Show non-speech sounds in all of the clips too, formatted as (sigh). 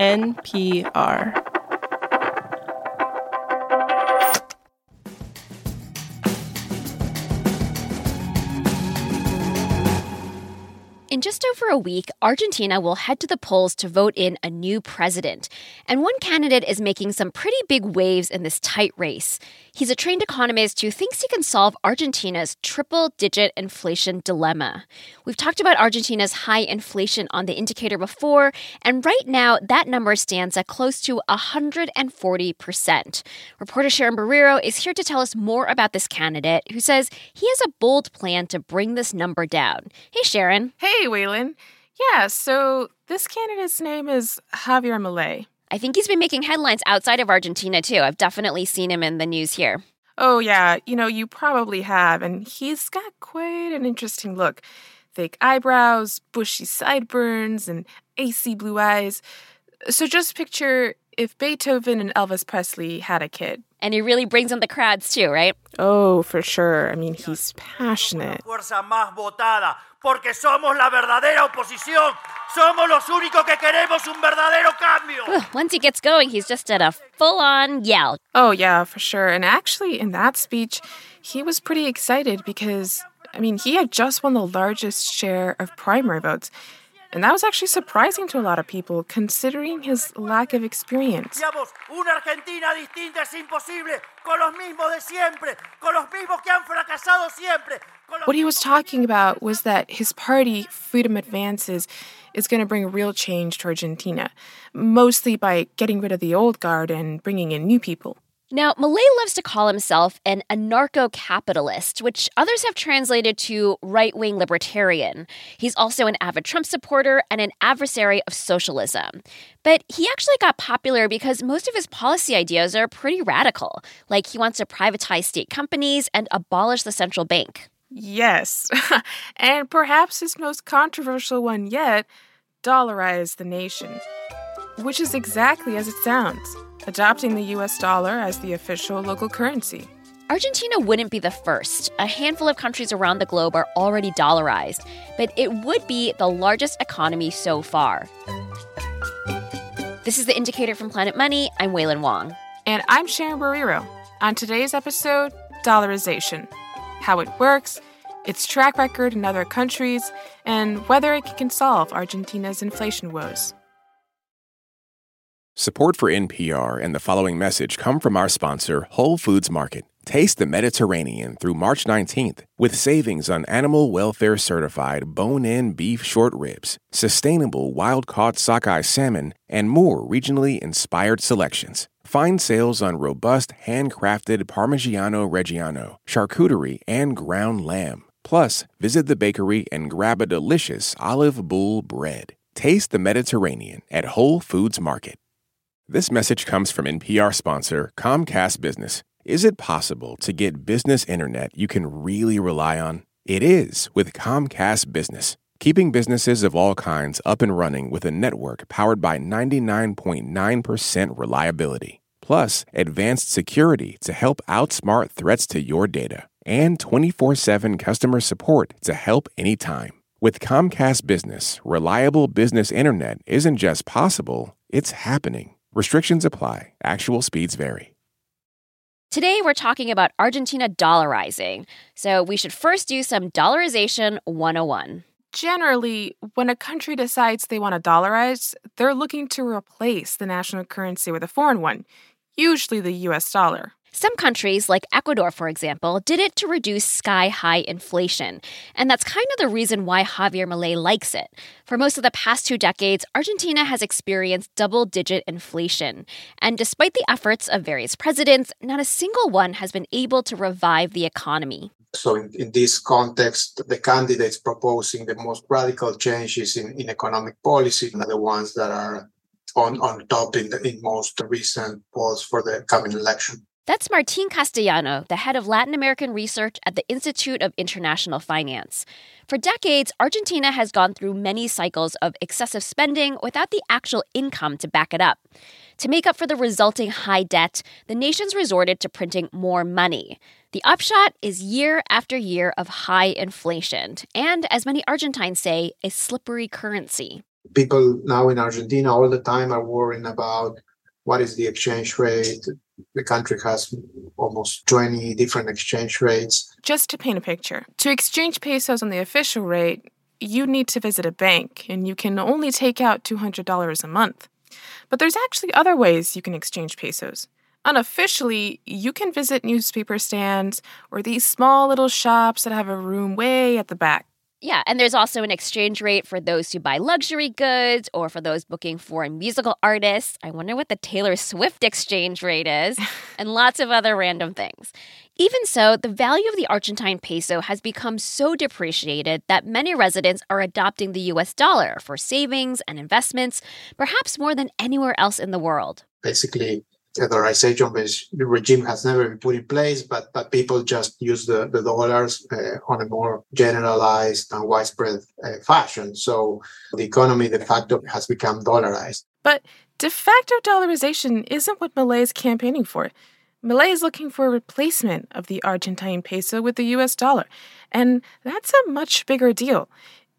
NPR. In just over a week, Argentina will head to the polls to vote in a new president. And one candidate is making some pretty big waves in this tight race. He's a trained economist who thinks he can solve Argentina's triple digit inflation dilemma. We've talked about Argentina's high inflation on the indicator before, and right now that number stands at close to 140%. Reporter Sharon Barrero is here to tell us more about this candidate who says he has a bold plan to bring this number down. Hey, Sharon. Hey. Hey, Wailin. Yeah, so this candidate's name is Javier Milei. I think he's been making headlines outside of Argentina, too. I've definitely seen him in the news here. Oh, yeah. You know, you probably have. And he's got quite an interesting look fake eyebrows, bushy sideburns, and icy blue eyes. So just picture if Beethoven and Elvis Presley had a kid. And he really brings in the crowds too, right? Oh, for sure. I mean, he's passionate porque somos la verdadera oposición. Somos los únicos que queremos un verdadero cambio. Once he gets going, he's just at a full on yell. Oh, yeah, for sure. And actually, in that speech, he was pretty excited because, I mean, he had just won the largest share of primary votes. And that was actually surprising to a lot of people, considering his lack of experience. Una Argentina distinta es imposible, con los mismos de siempre, con los mismos que han fracasado siempre. What he was talking about was that his party, Freedom Advances, is going to bring real change to Argentina, mostly by getting rid of the old guard and bringing in new people. Now, Milei loves to call himself an anarcho capitalist, which others have translated to right wing libertarian. He's also an avid Trump supporter and an adversary of socialism. But he actually got popular because most of his policy ideas are pretty radical, like he wants to privatize state companies and abolish the central bank. Yes. (laughs) and perhaps his most controversial one yet dollarize the nation, which is exactly as it sounds adopting the US dollar as the official local currency. Argentina wouldn't be the first. A handful of countries around the globe are already dollarized, but it would be the largest economy so far. This is the indicator from Planet Money. I'm Wailin Wong. And I'm Sharon Barrero. On today's episode, dollarization how it works, its track record in other countries, and whether it can solve Argentina's inflation woes. Support for NPR and the following message come from our sponsor, Whole Foods Market. Taste the Mediterranean through March 19th with savings on animal welfare certified bone in beef short ribs, sustainable wild caught sockeye salmon, and more regionally inspired selections. Find sales on robust handcrafted Parmigiano Reggiano, charcuterie, and ground lamb. Plus, visit the bakery and grab a delicious olive boule bread. Taste the Mediterranean at Whole Foods Market. This message comes from NPR sponsor Comcast Business. Is it possible to get business internet you can really rely on? It is with Comcast Business, keeping businesses of all kinds up and running with a network powered by 99.9% reliability, plus advanced security to help outsmart threats to your data, and 24 7 customer support to help anytime. With Comcast Business, reliable business internet isn't just possible, it's happening. Restrictions apply, actual speeds vary. Today, we're talking about Argentina dollarizing. So, we should first do some dollarization 101. Generally, when a country decides they want to dollarize, they're looking to replace the national currency with a foreign one, usually the US dollar. Some countries, like Ecuador, for example, did it to reduce sky high inflation. And that's kind of the reason why Javier Milei likes it. For most of the past two decades, Argentina has experienced double digit inflation. And despite the efforts of various presidents, not a single one has been able to revive the economy. So, in, in this context, the candidates proposing the most radical changes in, in economic policy are the ones that are on, on top in, the, in most recent polls for the coming election. That's Martin Castellano, the head of Latin American research at the Institute of International Finance. For decades, Argentina has gone through many cycles of excessive spending without the actual income to back it up. To make up for the resulting high debt, the nation's resorted to printing more money. The upshot is year after year of high inflation, and as many Argentines say, a slippery currency. People now in Argentina all the time are worrying about what is the exchange rate. The country has almost 20 different exchange rates. Just to paint a picture, to exchange pesos on the official rate, you need to visit a bank and you can only take out $200 a month. But there's actually other ways you can exchange pesos. Unofficially, you can visit newspaper stands or these small little shops that have a room way at the back. Yeah, and there's also an exchange rate for those who buy luxury goods or for those booking foreign musical artists. I wonder what the Taylor Swift exchange rate is, (laughs) and lots of other random things. Even so, the value of the Argentine peso has become so depreciated that many residents are adopting the US dollar for savings and investments, perhaps more than anywhere else in the world. Basically, the dollarization regime has never been put in place, but, but people just use the, the dollars uh, on a more generalized and widespread uh, fashion. So the economy de facto has become dollarized. But de facto dollarization isn't what Milei is campaigning for. Milei is looking for a replacement of the Argentine peso with the US dollar, and that's a much bigger deal.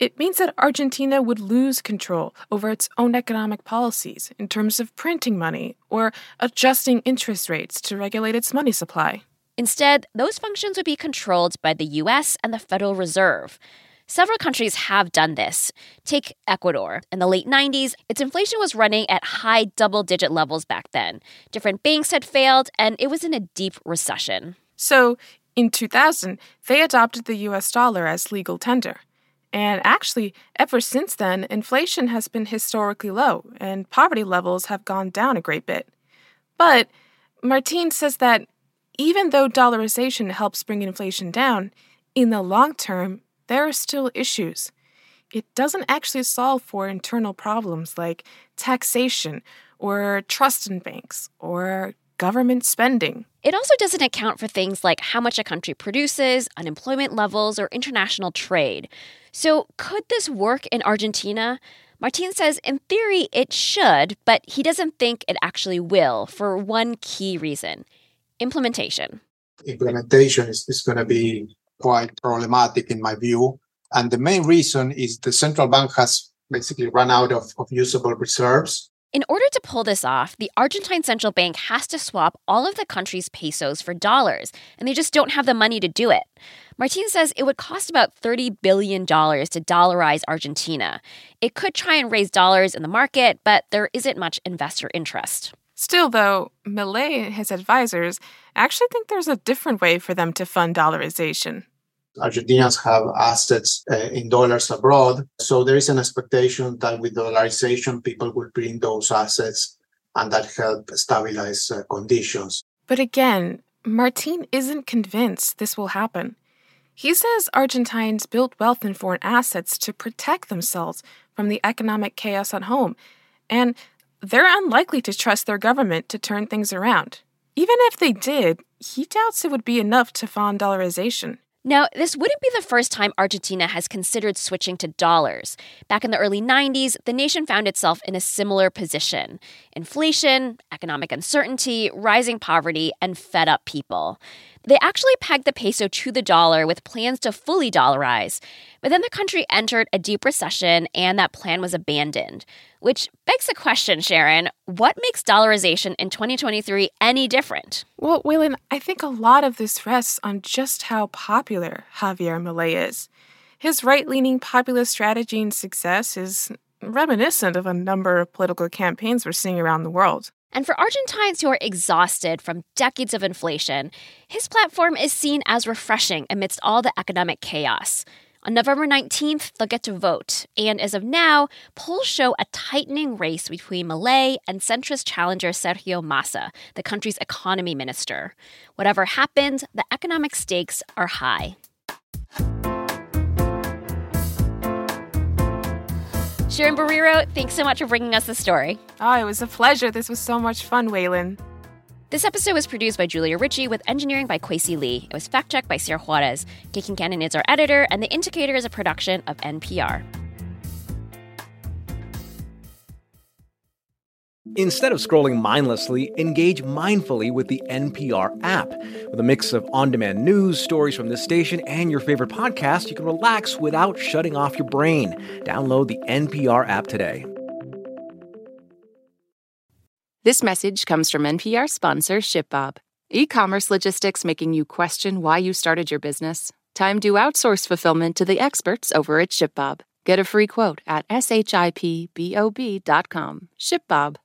It means that Argentina would lose control over its own economic policies in terms of printing money or adjusting interest rates to regulate its money supply. Instead, those functions would be controlled by the US and the Federal Reserve. Several countries have done this. Take Ecuador. In the late 90s, its inflation was running at high double digit levels back then. Different banks had failed, and it was in a deep recession. So, in 2000, they adopted the US dollar as legal tender. And actually, ever since then, inflation has been historically low and poverty levels have gone down a great bit. But Martin says that even though dollarization helps bring inflation down, in the long term, there are still issues. It doesn't actually solve for internal problems like taxation or trust in banks or government spending. It also doesn't account for things like how much a country produces, unemployment levels, or international trade. So, could this work in Argentina? Martin says in theory it should, but he doesn't think it actually will for one key reason implementation. Implementation is, is going to be quite problematic in my view. And the main reason is the central bank has basically run out of, of usable reserves. In order to pull this off, the Argentine central bank has to swap all of the country's pesos for dollars, and they just don't have the money to do it. Martin says it would cost about $30 billion to dollarize Argentina. It could try and raise dollars in the market, but there isn't much investor interest. Still, though, Milei and his advisors actually think there's a different way for them to fund dollarization. Argentinians have assets uh, in dollars abroad. So there is an expectation that with dollarization, people will bring those assets and that help stabilize uh, conditions. But again, Martin isn't convinced this will happen. He says Argentines built wealth in foreign assets to protect themselves from the economic chaos at home, and they're unlikely to trust their government to turn things around. Even if they did, he doubts it would be enough to fund dollarization. Now, this wouldn't be the first time Argentina has considered switching to dollars. Back in the early 90s, the nation found itself in a similar position inflation, economic uncertainty, rising poverty, and fed up people. They actually pegged the peso to the dollar with plans to fully dollarize. But then the country entered a deep recession and that plan was abandoned. Which begs the question, Sharon what makes dollarization in 2023 any different? Well, Wailin, I think a lot of this rests on just how popular Javier Milei is. His right leaning populist strategy and success is reminiscent of a number of political campaigns we're seeing around the world. And for Argentines who are exhausted from decades of inflation, his platform is seen as refreshing amidst all the economic chaos. On November 19th, they'll get to vote. And as of now, polls show a tightening race between Milei and centrist challenger Sergio Massa, the country's economy minister. Whatever happens, the economic stakes are high. Sharon Barrero, thanks so much for bringing us the story. Oh, it was a pleasure. This was so much fun, Wailin. This episode was produced by Julia Ritchey with engineering by Kwesi Lee. It was fact checked by Sarah Juarez. Kate Concannon is our editor, and The Indicator is a production of NPR. Instead of scrolling mindlessly, engage mindfully with the NPR app. With a mix of on demand news, stories from this station, and your favorite podcast, you can relax without shutting off your brain. Download the NPR app today. This message comes from NPR sponsor ShipBob. E commerce logistics making you question why you started your business? Time to outsource fulfillment to the experts over at ShipBob. Get a free quote at shipbob.com. ShipBob.